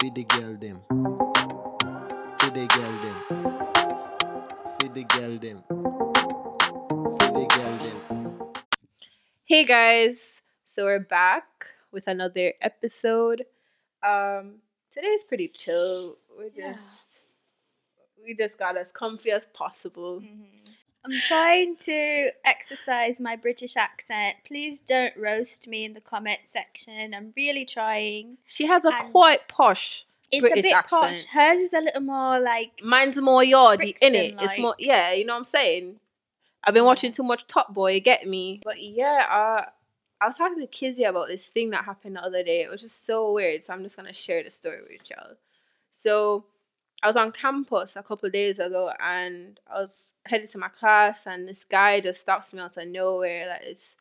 Feed the girl them. Feed the girl them. Feed the girl them. Feed the girl them. Hey guys, so we're back with another episode. Um, today's pretty chill. We're Yeah. just we just got as comfy as possible. I'm trying to exercise my British accent. Please don't roast me in the comment section. I'm really trying. She has a And- quite posh. It's British a bit posh. Hers is a little more like Mine's more yardy, in it. It's more yeah. You know what I'm saying? I've been watching too much Top Boy. Get me? But yeah, uh, I was talking to Kizzy about this thing that happened the other day. It was just so weird. So I'm just gonna share the story with y'all. So I was on campus a couple of days ago, and I was headed to my class, and this guy just stops me out of nowhere, like this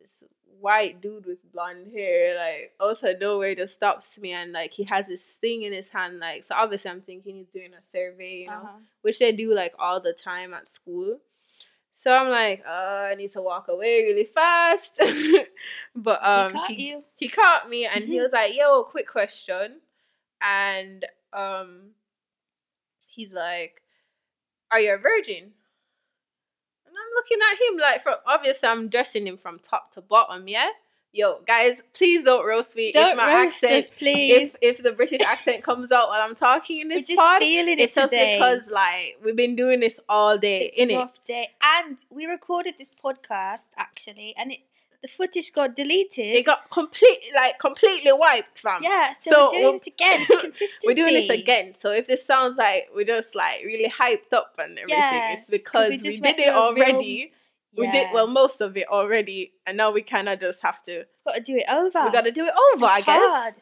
this white dude with blonde hair, like out of nowhere, just stops me, and like he has this thing in his hand, like so. Obviously, I'm thinking he's doing a survey, you know uh-huh. which they do like all the time at school. So I'm like, uh, I need to walk away really fast. but um, he caught he, he caught me and he was like, "Yo, quick question," and um, he's like, "Are you a virgin?" And I'm looking at him like, from obviously I'm dressing him from top to bottom. Yeah, yo, guys, please don't roast me Don't if my roast accent, us, please. if if the British accent comes out while I'm talking in We're this just pod. feeling it It's just because like we've been doing this all day, it's in rough day. And we recorded this podcast actually, and it the footage got deleted. It got completely like completely wiped, fam. yeah, so, So we're doing we're- this again. It's consistency. We're doing this again. So if this sounds like we're just like really hyped up and everything, Yeah, it's it's 'cause because we we, did it through a real- already. We did well most of it already, and now we kind of just have to. Got to do it over. We got to do it over, I guess. hard.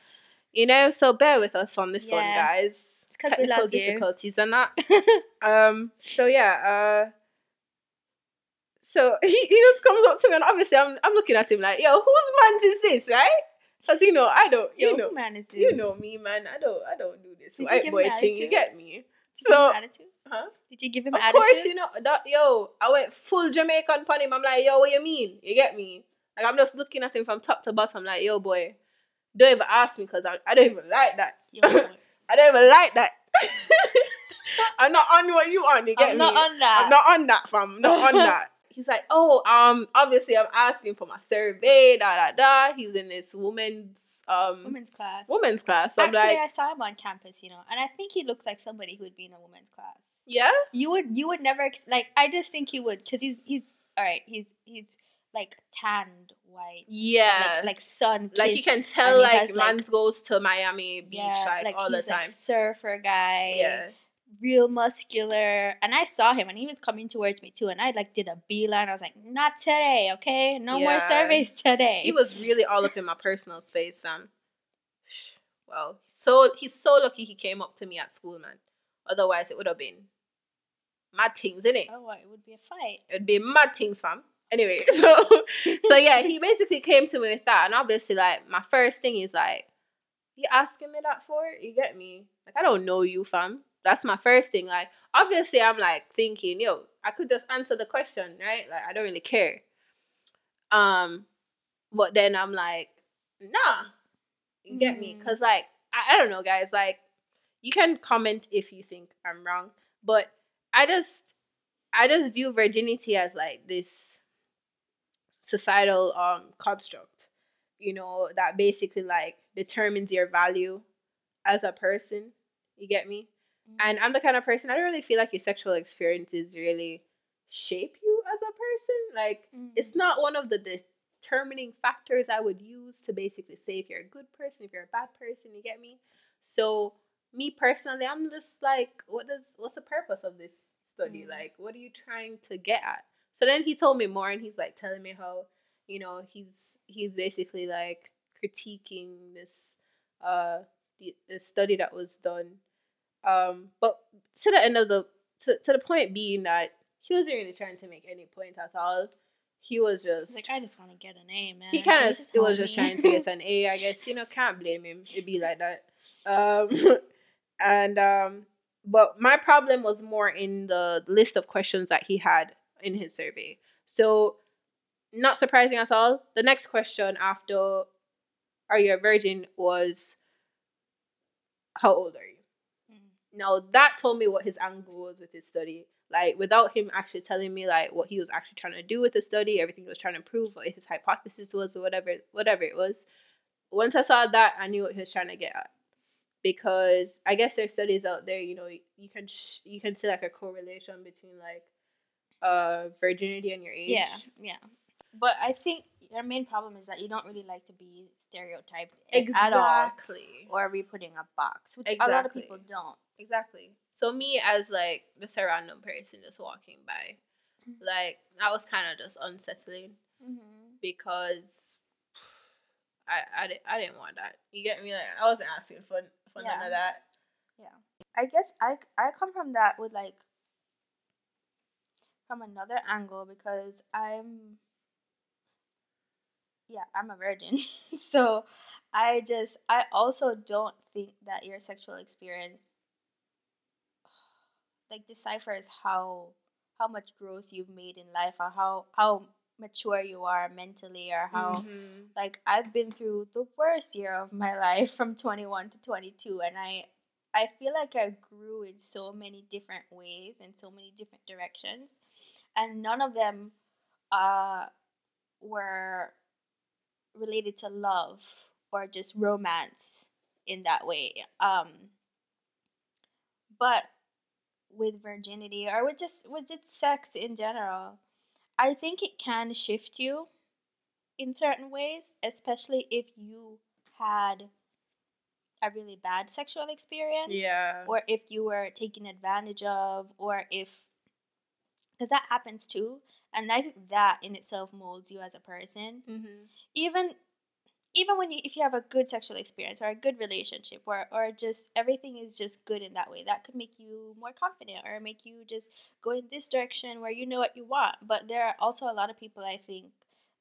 You know, so bear with us on this one, guys. It's Technical love you. difficulties and that. Um. So yeah. Uh. So he, he just comes up to me, and obviously I'm I'm looking at him like, yo, whose man's is this, right? Because you know I don't, you Yo, know, man is you know me, man. I don't I don't do this Did white boy thing. You get me? Did you give him attitude? Huh? Did you give him Of attitude? Of course, you know that. Yo, I went full Jamaican on him. I'm like, yo, what you mean? You get me? Like I'm just looking at him from top to bottom, like, yo, boy, don't even ask me because I, I don't even like that. I don't even like that. I'm not on what you on. You get me? I'm me? not on that. I'm not on that, fam. I'm not on that. He's like, oh, um, obviously I'm asking for my survey, da da da. He's in this woman's um women's class. woman's class. So I'm Actually, like, I saw him on campus, you know, and I think he looks like somebody who would be in a women's class. yeah, You would, you would never ex- like. I just think he would, cause he's he's all right. He's he's like tanned white, yeah. like, like sun. Like you can tell, like has, man's goes to Miami Beach yeah, like, all the he's, like, time. surfer guy. yeah, real muscular. And I saw him and he was coming towards me too. And I like did a beeline. I was like, not today, okay? No more Yeah. surveys today. he was really all up in my personal space, fam. Well, so he's so lucky he came up to me at school, man. Otherwise, it would have been mad things, innit? Oh, what? It would be a fight. It'd be mad things, fam. Anyway, so so yeah, he basically came to me with that, and obviously, like my first thing is like, you asking me that for? You get me? Like I don't know you, fam. That's my first thing. Like obviously, I'm like thinking, yo, I could just answer the question, right? Like I don't really care. Um, but then I'm like, nah, you get me? Mhm. Cause like I, I don't know, guys. Like you can comment if you think I'm wrong, but I just I just view virginity as like this societal um construct, you know, that basically like determines your value as a person. You get me? And I'm the kind of person I don't really feel like your sexual experiences really shape you as a person. Like Mm. it's not one of the determining factors I would use to basically say if you're a good person, if you're a bad person, you get me? So me personally, I'm just like, what does what's the purpose of this study? Mm. Like, what are you trying to get at? So then he told me more and he's like telling me how, you know, he's he's basically like critiquing this uh the, the study that was done. Um but to the end of the to, to the point being that he wasn't really trying to make any point at all. He was just like, I just want to get an A, man. he kind of he was just trying to get an A, I guess. You know, can't blame him. It'd be like that. Um, and um, but my problem was more in the list of questions that he had in his survey. So, not surprising at all. The next question after "Are you a virgin?" was how old are you? Now that told me what his angle was with his study. Like without him actually telling me like what he was actually trying to do with the study, everything he was trying to prove, what his hypothesis was, or whatever, whatever it was. Once I saw that, I knew what he was trying to get at. Because I guess there's studies out there, you know, you can sh- you can see like a correlation between like uh virginity and your age. Yeah, yeah. But I think your main problem is that you don't really like to be stereotyped a- at all, Exactly. or be put in a box, which a lot of people don't. Exactly. So me as like just a random person just walking by, Mm-hmm. like that was kind of just unsettling Mm-hmm. because I I, di- I didn't want that. You get me? Like I wasn't asking for for none of that. Yeah. I guess I I come from that with like from another angle because I'm yeah, I'm a virgin. so I just I also don't think that your sexual experience like deciphers how how much growth you've made in life or how how mature you are mentally or how Mhm. like I've been through the worst year of my life from 21 to 22 and I I feel like I grew in so many different ways in so many different directions and none of them uh were related to love or just romance in that way um but with virginity or with just with just sex in general I think it can shift you in certain ways, especially if you had a really bad sexual experience. Yeah. Or if you were taken advantage of, or if. Because that happens too. And I think that in itself molds you as a person. mm-hmm. Even. Even when you, if you have a good sexual experience or a good relationship or, or just everything is just good in that way, that could make you more confident or make you just go in this direction where you know what you want. But there are also a lot of people I think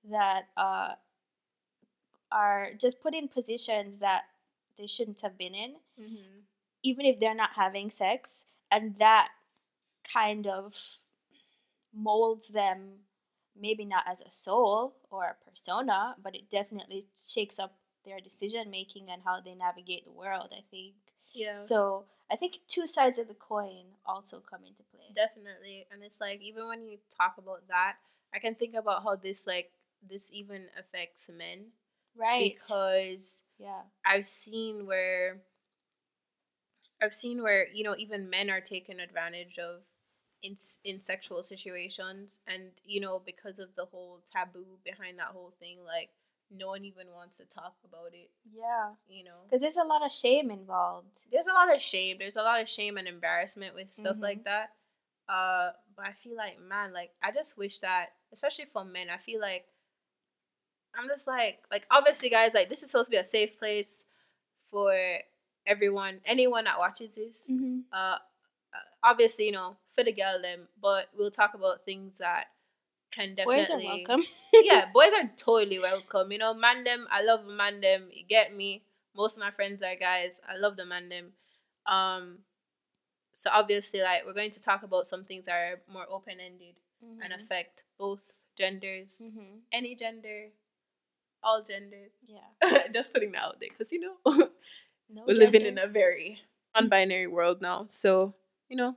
that uh, are just put in positions that they shouldn't have been in, Mm-hmm. even if they're not having sex, and that kind of molds them maybe not as a soul or a persona, but it definitely shakes up their decision making and how they navigate the world, I think. Yeah. So I think two sides of the coin also come into play. Definitely. And it's like even when you talk about that, I can think about how this like this even affects men Right. because yeah. I've seen where I've seen where you know even men are taken advantage of in in sexual situations and you know because of the whole taboo behind that whole thing like no one even wants to talk about it Yeah. you know Because there's a lot of shame involved. there's a lot of shame there's a lot of shame and embarrassment with stuff Mhm. like that uh but i feel like man like i just wish that especially for men i feel like i'm just like like obviously guys like this is supposed to be a safe place for everyone anyone that watches this Mm-hmm. uh, obviously you know for the girl them but we'll talk about things that can definitely Boys are welcome. yeah, boys are totally welcome. You know, man them, I love man them. You get me. Most of my friends are guys. I love the man them. Um, so obviously, like we're going to talk about some things that are more open ended and Mhm. affect both genders, Mhm. any gender, all genders. Yeah. Just putting that out there because you know No we're living in a very non-binary world now. So you know,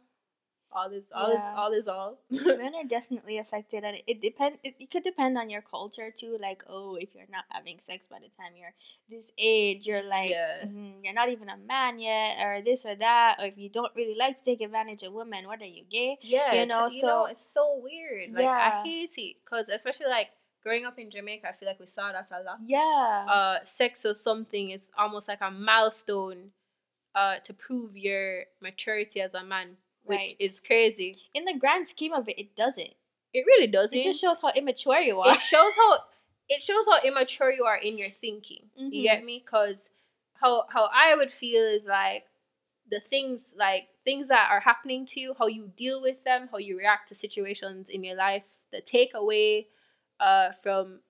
all is all is Yeah. all is all. men are definitely affected and it depends it, it could depend on your culture too like oh if you're not having sex by the time you're this age you're like Yeah. "Mhm, you're not even a man yet or this or that or if you don't really like to take advantage of women what are you gay Yeah, You know, know, you know, so- it's so weird. Like Yeah. I hate it because especially like growing up in Jamaica, I feel like we saw that a lot. yeah Uh, sex or something is almost like a milestone, uh, to prove your maturity as a man, which Right. is crazy. in the grand scheme of it it doesn't It really doesn't. it just shows how immature you are it shows how it shows how immature you are in your thinking. Mhm. You get me? Because how how I would feel is like the things like things that are happening to you, how you deal with them, how you react to situations in your life, the takeaway uh from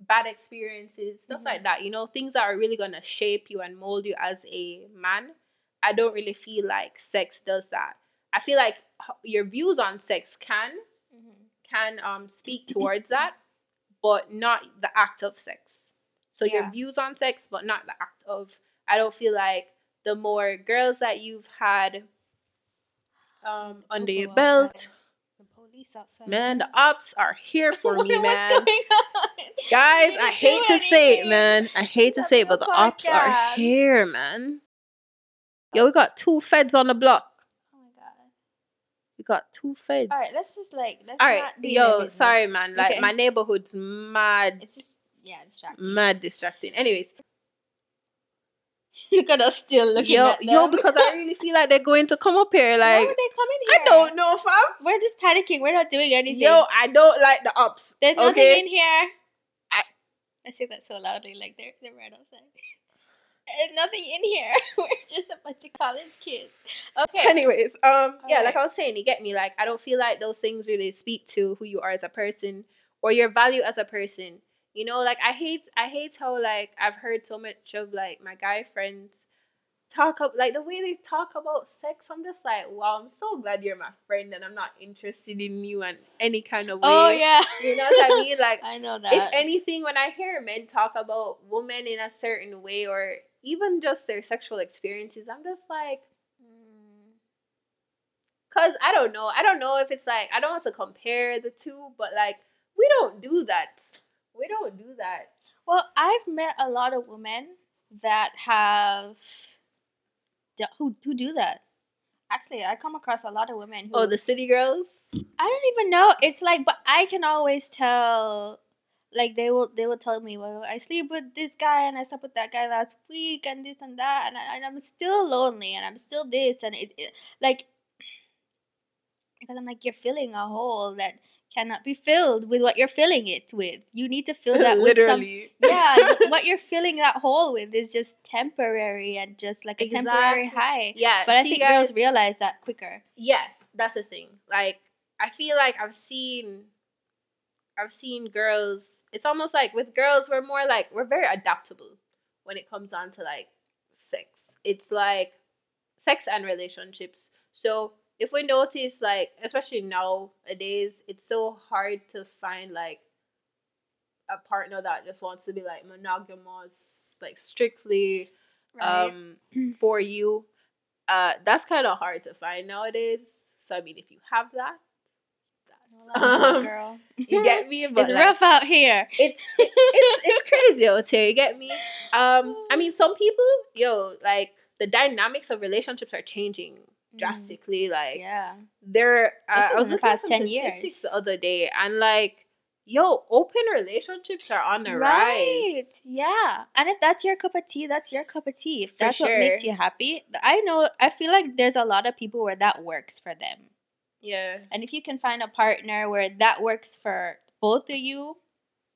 bad experiences, stuff like that. You know, things that are really gonna shape you and mold you as a man. I don't really feel like sex does that. I feel like your views on sex can Mhm. can um speak towards that, but not the act of sex. So Yeah. your views on sex, but not the act of. I don't feel like the more girls that you've had um under your belt. outside. The police outside. Man, the ops are here for me, What's man. going on? Guys, I hate do to say it, man. I hate to say it, but the Having a ops are here, man. Yo, we got two feds on the block. Oh my god. We got two feds. All right, let's just like let's All right, yo, sorry, man. Like Okay. my neighborhood's mad, It's just yeah, distracting. mad distracting. Anyways, Look at us still looking yo, at them. yo, because I really feel like they're going to come up here. Like, Why would they come in I don't know, fam. We're just panicking. We're not doing anything. Yo, I don't like the ops. There's nothing in here. I- I say that so loudly, like they're they're right outside. There's nothing in here. We're just a bunch college kids. Okay. Anyways, um, yeah, like I was saying, you get me. Like, I don't feel like those things really speak to who you are as a person or your value as a person. You know, like I hate, I hate how like I've heard so much of like my guy friends talk up like the way they talk about sex. I'm just like, wow, I'm so glad you're my friend and I'm not interested in you in any kind of way. Oh yeah. you know what I mean? Like, I know that. if anything, when I hear men talk about women in a certain way or even just their sexual experiences, I'm just like. Mm. Cause I don't know. I don't know if it's like I don't want to compare the two, but like we don't do that. We don't do that. Well, I've met a lot of women that have who who do that. Actually, I come across a lot of women who Oh, the city girls. I don't even know. It's like, but I can always tell. Like they will, they will tell me, well, I sleep with this guy and I slept with that guy last week and this and that, and, I, and I'm still lonely and I'm still this and it, it like because I'm like you're filling a hole that cannot be filled with what you're filling it with. You need to fill that with some Literally. yeah, what you're filling that hole with is just temporary and just like a temporary high. Yeah. But I think guys, girls realize that quicker. Yeah, that's the thing. Like I feel like I've seen I've seen girls it's almost like with girls we're more like we're very adaptable when it comes on to like sex. It's like sex and relationships. So if we notice like especially nowadays, it's so hard to find like a partner that just wants to be like monogamous, like strictly um for you uh that's kind of hard to find nowadays so i mean if you have that I love that um, girl. you get me but it's like, rough out here. it's it, it's it's crazy out here you get me um i mean some people yo like the dynamics of relationships are changing drastically like Mm, Yeah. there uh, i was the looking at past 10 statistics years. the other day and like yo open relationships are on the Right. rise Yeah. And if that's your cup of tea, that's your cup of tea. If that's what makes you happy. I know I feel like there's a lot of people where that works for them. Yeah And if you can find a partner where that works for both of you,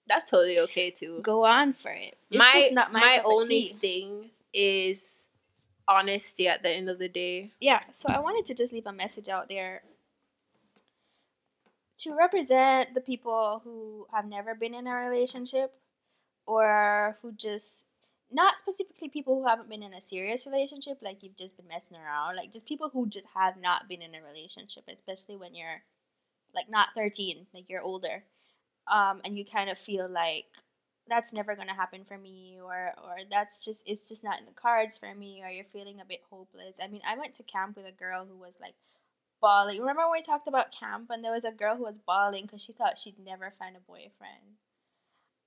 that's totally okay too go on for it. It's my just not my, my, only thing is honesty at the end of the day. yeah so i wanted to just leave a message out there to represent the people who have never been in a relationship or who just not specifically people who haven't been in a serious relationship like you've just been messing around like just people who just have not been in a relationship especially when you're like not 13 like you're older um and you kind of feel like that's never to happen for me or or that's just it's just not in the cards for me or you're feeling a bit hopeless. I mean i went to camp with a girl who was like bawling. Remember when we talked about camp and there was a girl who was bawling because she thought she'd never find a boyfriend?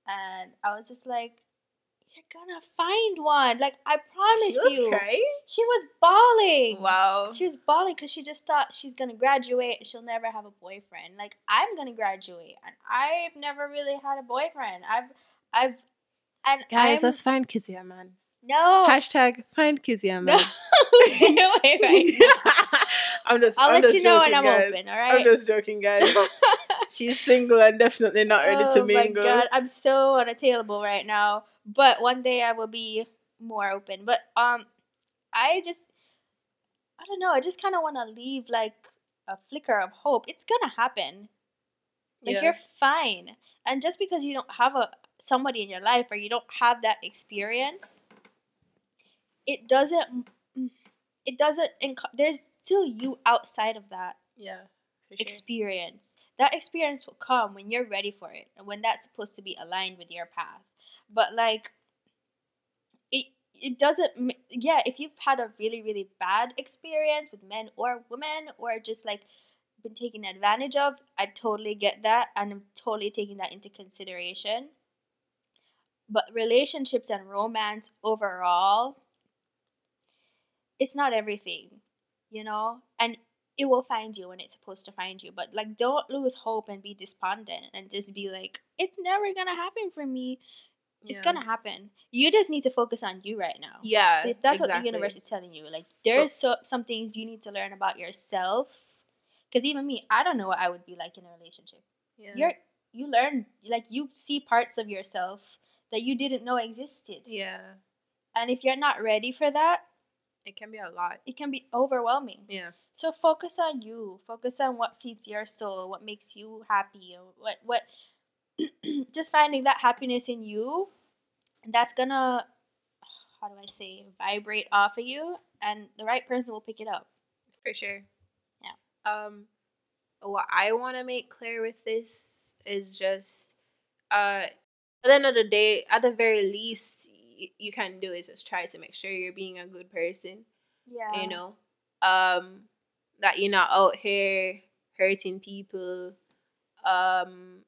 And i was just like you're gonna find one like i promise She was you crying. she was bawling Wow. she was bawling because she just thought she's gonna graduate and she'll never have a boyfriend. Like I'm gonna graduate and I've never really had a boyfriend. I've, I've, and Guys, I'm, let's find Kizia man. no, Hashtag find Kizia man. stay away right now. I'm just. I'll I'm let just you know when I'm guys. open. All I'm just joking, guys. She's single and definitely not ready to oh mingle. oh mingle. my god, I'm so unattainable right now. But one day I will be more open. But um, I just, I don't know. I just kind of want to leave like a flicker of hope. It's gonna happen. Like Yeah. you're fine. And just because you don't have a somebody in your life or you don't have that experience, it doesn't it doesn't enc- there's still you outside of that Yeah. Sure. experience. That experience will come when you're ready for it and when that's supposed to be aligned with your path. But like it it doesn't yeah if you've had a really really bad experience with men or women or just like been taken advantage of i totally get that and i'm totally taking that into consideration. But relationships and romance overall it's not everything you know? And it will find you when it's supposed to find you but like don't lose hope and be despondent and just be like it's never gonna happen for me it's gonna happen. You just need to focus on you right now. Yeah, That's what the universe is telling you. Like there's so, some things you need to learn about yourself. Because even me, I don't know what I would be like in a relationship. Yeah. You're you learn like you see parts of yourself that you didn't know existed. yeah, And if you're not ready for that, it can be a lot. it can be overwhelming. Yeah, So focus on you. Focus on what feeds your soul, what makes you happy, what what just finding that happiness in you. And that's gonna how do I say vibrate off of you and the right person will pick it up. for sure. Yeah. Um, what I want to make clear with this is just, uh, at the end of the day, at the very least, y- you can do is just try to make sure you're being a good person. Yeah. you know um that you're not out here hurting people um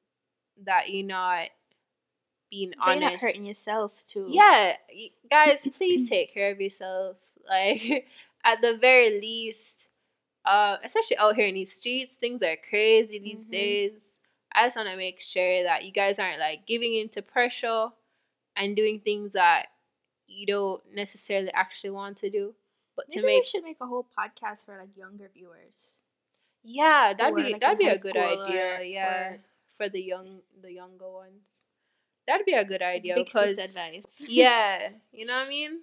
that you're not being That honest not hurting yourself too. yeah guys please take care of yourself like at the very least uh especially out here in these streets things are crazy these Mhm. days i just want to make sure that you guys aren't like giving into pressure and doing things that you don't necessarily actually want to do but Maybe to we make should make a whole podcast for like younger viewers. yeah that'd were, be like, that'd be a good idea or- yeah or- for the young the younger ones that'd be a good idea Big sis because advice. yeah you know what i mean?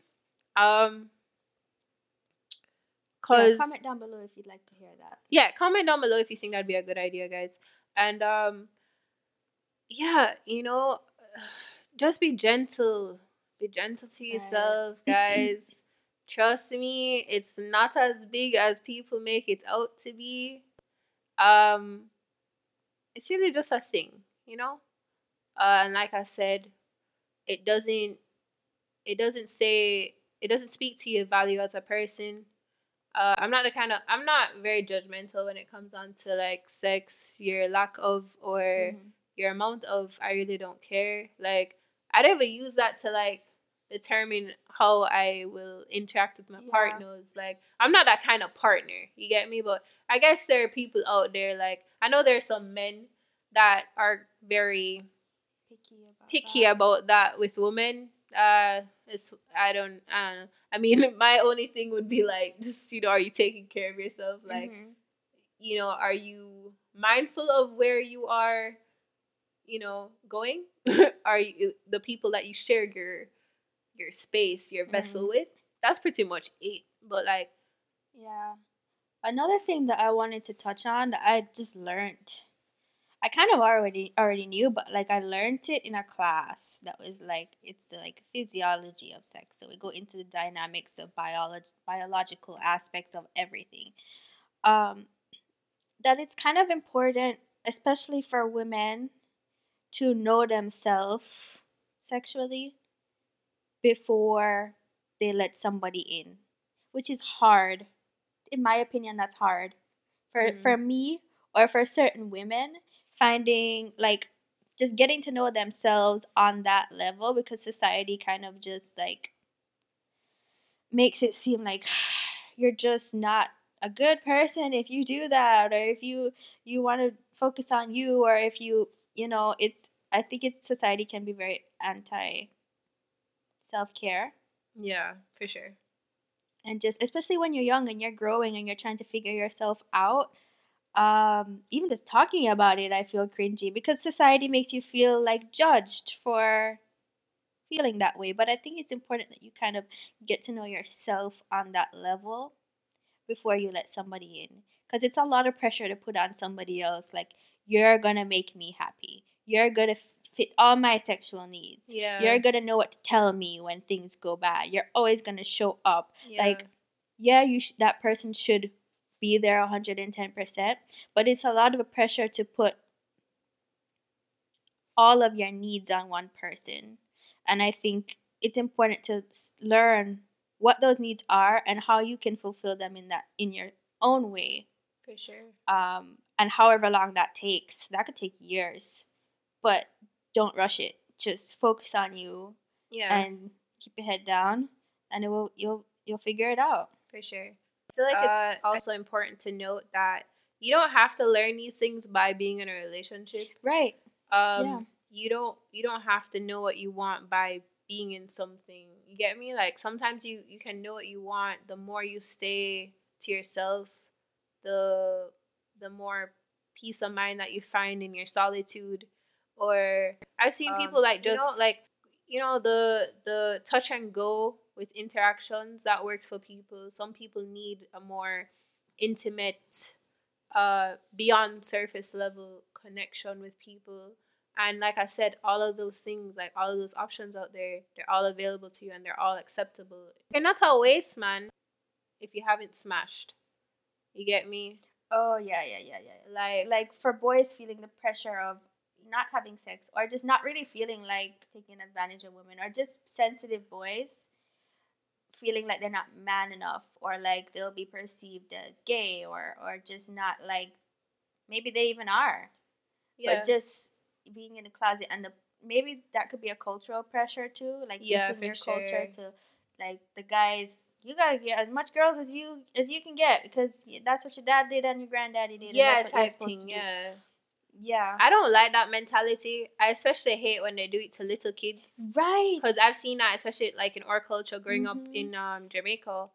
Um Yeah, because comment down below if you'd like to hear that. yeah comment down below if you think that'd be a good idea guys. And um yeah you know just be gentle. Be gentle to yourself guys. Trust me it's not as big as people make it out to be. Um it's really just a thing you know uh, and like i said it doesn't it doesn't say it doesn't speak to your value as a person uh, I'm not the kind of I'm not very judgmental when it comes on to like sex, your lack of or Mhm. your amount of I really don't care. Like I never use that to like determine how I will interact with my Yeah. partners. Like I'm not that kind of partner. You get me? But I guess there are people out there like I know there's some men that are very Picky about picky that. about that with women. Uh, it's I don't I don't know. I mean, my only thing would be like, just you know, are you taking care of yourself? Like, Mhm. you know, are you mindful of where you are, you know, going? are you the people that you share your your space, your vessel with? That's pretty much it. But like, Yeah. Another thing that I wanted to touch on that I just learned. I kind of already already knew, but like I learned it in a class that was like it's the like physiology of sex. So we go into the dynamics of biology biological aspects of everything. Um that it's kind of important, especially for women, to know themselves sexually before they let somebody in, which is hard. In my opinion, that's hard for Mhm. for me or for certain women finding like just getting to know themselves on that level because society kind of just like makes it seem like you're just not a good person if you do that or if you you want to focus on you or if you you know it's i think it's society can be very anti self-care yeah, for sure. and just especially when you're young and you're growing and you're trying to figure yourself out um even just talking about it i feel cringy because society makes you feel like judged for feeling that way. But i think it's important that you kind of get to know yourself on that level before you let somebody in. Because it's a lot of pressure to put on somebody else like you're gonna make me happy. You're gonna fit all my sexual needs. Yeah, you're gonna know what to tell me when things go bad. You're always gonna show up. Yeah. like yeah you sh- that person should be there 110% but it's a lot of pressure to put all of your needs on one person and i think it's important to learn what those needs are and how you can fulfill them in that in your own way For sure. um, and however long that takes that could take years but don't rush it just focus on you Yeah. and keep your head down and it will you'll you'll figure it out For sure. I feel like Uh, it's also important to note that you don't have to learn these things by being in a relationship. right Um Yeah. you don't you don't have to know what you want by being in something. You get me? Like sometimes you you can know what you want the more you stay to yourself, the the more peace of mind that you find in your solitude. Or I've seen Um, people like you just know- like you know the the touch and go with interactions that works for people. Some people need a more intimate uh beyond surface level connection with people. And like I said, all of those things, like all of those options out there, they're all available to you and they're all acceptable. You're not a waste, man, if you haven't smashed. You get me? oh yeah yeah yeah yeah Like, like for boys feeling the pressure of not having sex or just not really feeling like taking advantage of women or just sensitive boys feeling like they're not man enough or like they'll be perceived as gay or or just not like maybe they even are yeah. but just being in a closet and the maybe that could be a cultural pressure too like Yeah, it's in for your culture sure. to like the guys you gotta get as much girls as you as you can get because that's what your dad did and your granddaddy did yeah, type thing, yeah. Yeah I don't like that mentality. I especially hate when they do it to little kids. right because I've seen that, especially like in our culture, growing up Mhm. in um, Jamaica.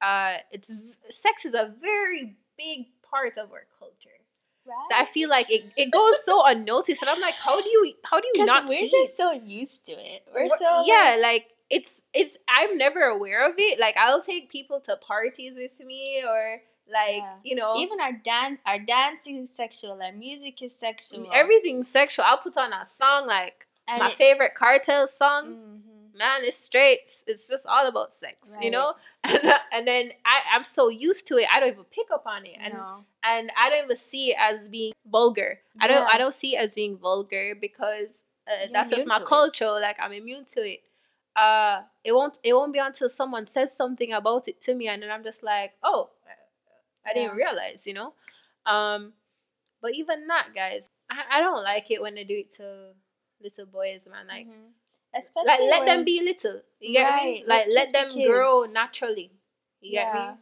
Uh, it's sex is a very big part of our culture. right That I feel like it, it goes so unnoticed, and I'm like, how do you how do you not we're just it? so used to it we're We're- so yeah, like, like it's it's I'm never aware of it. Like I'll take people to parties with me, or like Yeah. you know, even our dance our dancing is sexual our music is sexual everything's sexual. I'll put on a song like and my it- favorite Kartel song. Mhm. man, it's straight. It's just all about sex, you know. And and then I I'm so used to it, I don't even pick up on it, and no. and I don't even see it as being vulgar. I don't I don't see it as being vulgar because uh, that's just my to it. culture. Like I'm immune to it. Uh, it won't it won't be until someone says something about it to me, and then I'm just like, oh, I didn't realize, you know. Um, but even that, guys, I, I don't like it when they do it to little boys, man. Like Mhm. especially like let them be little. You get me? Right, Like let let them kids grow naturally. You get Yeah. me?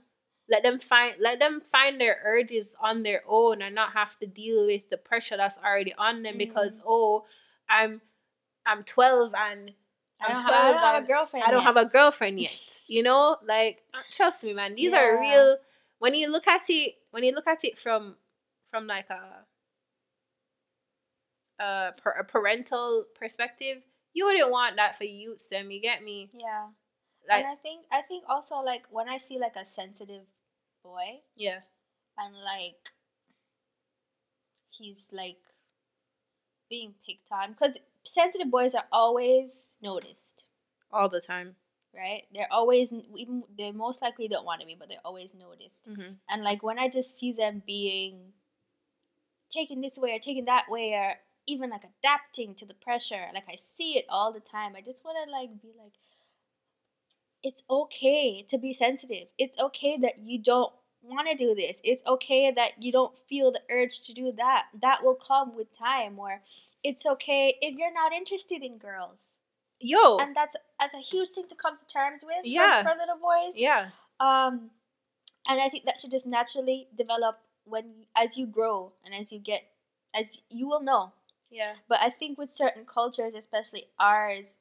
Let them find let them find their urges on their own and not have to deal with the pressure that's already on them because Mm-hmm. oh I'm I'm twelve and I I'm don't, twelve have, I don't have a girlfriend I don't yet. have a girlfriend yet. You know? Like uh, trust me man, these are real when you look at it when you look at it from from like a a, a parental perspective, you wouldn't want that for youths. Them, you get me? yeah Like, and i think i think also like when i see like a sensitive boy yeah, and like he's like being picked on because sensitive boys are always noticed all the time. Right? They're always even they most likely don't want to be but they're always noticed. Mm-hmm. and like when i just see them being taken this way or taken that way or even like adapting to the pressure like i see it all the time. I just want to like be like it's okay to be sensitive. It's okay that you don't want to do this. It's okay that you don't feel the urge to do that. That will come with time or it's okay if you're not interested in girls Yo, and that's that's a huge thing to come to terms with for- Yeah. for, little boys yeah, um and i think that should just naturally develop when as you grow and as you get as you will know yeah, but i think with certain cultures especially ours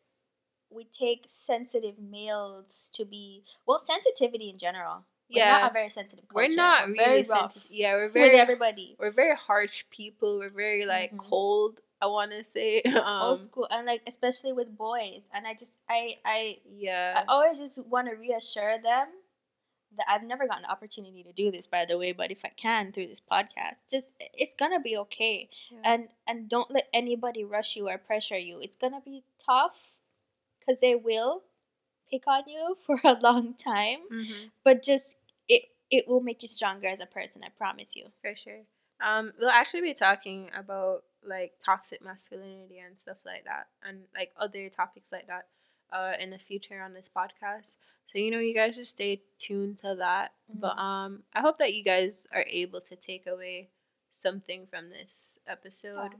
we take sensitive males to be well sensitivity in general we're yeah. not a very sensitive culture. we're not We're really sensitive. Yeah, we're with very everybody we're very harsh people. We're very like Mhm. cold. I want to say. old Um, school and like especially with boys and i just i i yeah, I always just want to reassure them that I've never gotten the opportunity to do this, by the way. But if I can through this podcast, just it's gonna be okay, Yeah. and and don't let anybody rush you or pressure you. It's gonna be tough, cause they will pick on you for a long time. Mhm. But just it it will make you stronger as a person. I promise you. for sure. Um, we'll actually be talking about like toxic masculinity and stuff like that, and like other topics like that. uh, in the future on this podcast. So you know, you guys just stay tuned to that. But Mhm. um, I hope that you guys are able to take away something from this episode.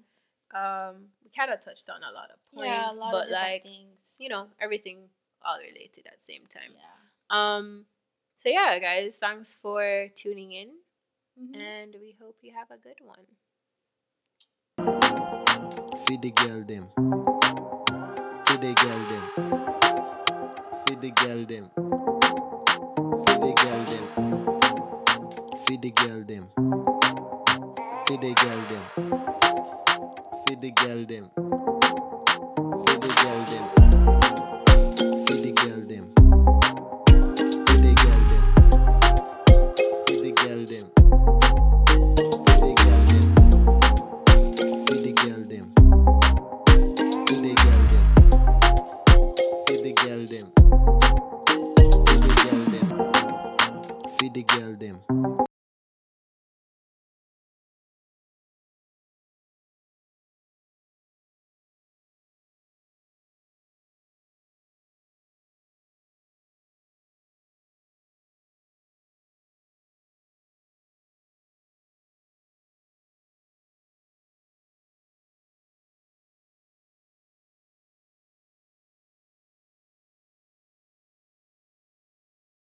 Um, we kind of touched on a lot of points, yeah, a lot but of like things. you know, everything all related at the same time. Yeah. Um, so yeah, guys, thanks for tuning in, Mhm. and we hope you have a good one. Feed the girl them. Feed the girl them. Feed the girl them. Feed the girl them. Feed the girl them. Feed the girl them. Feed the girl them. Feed the girl them.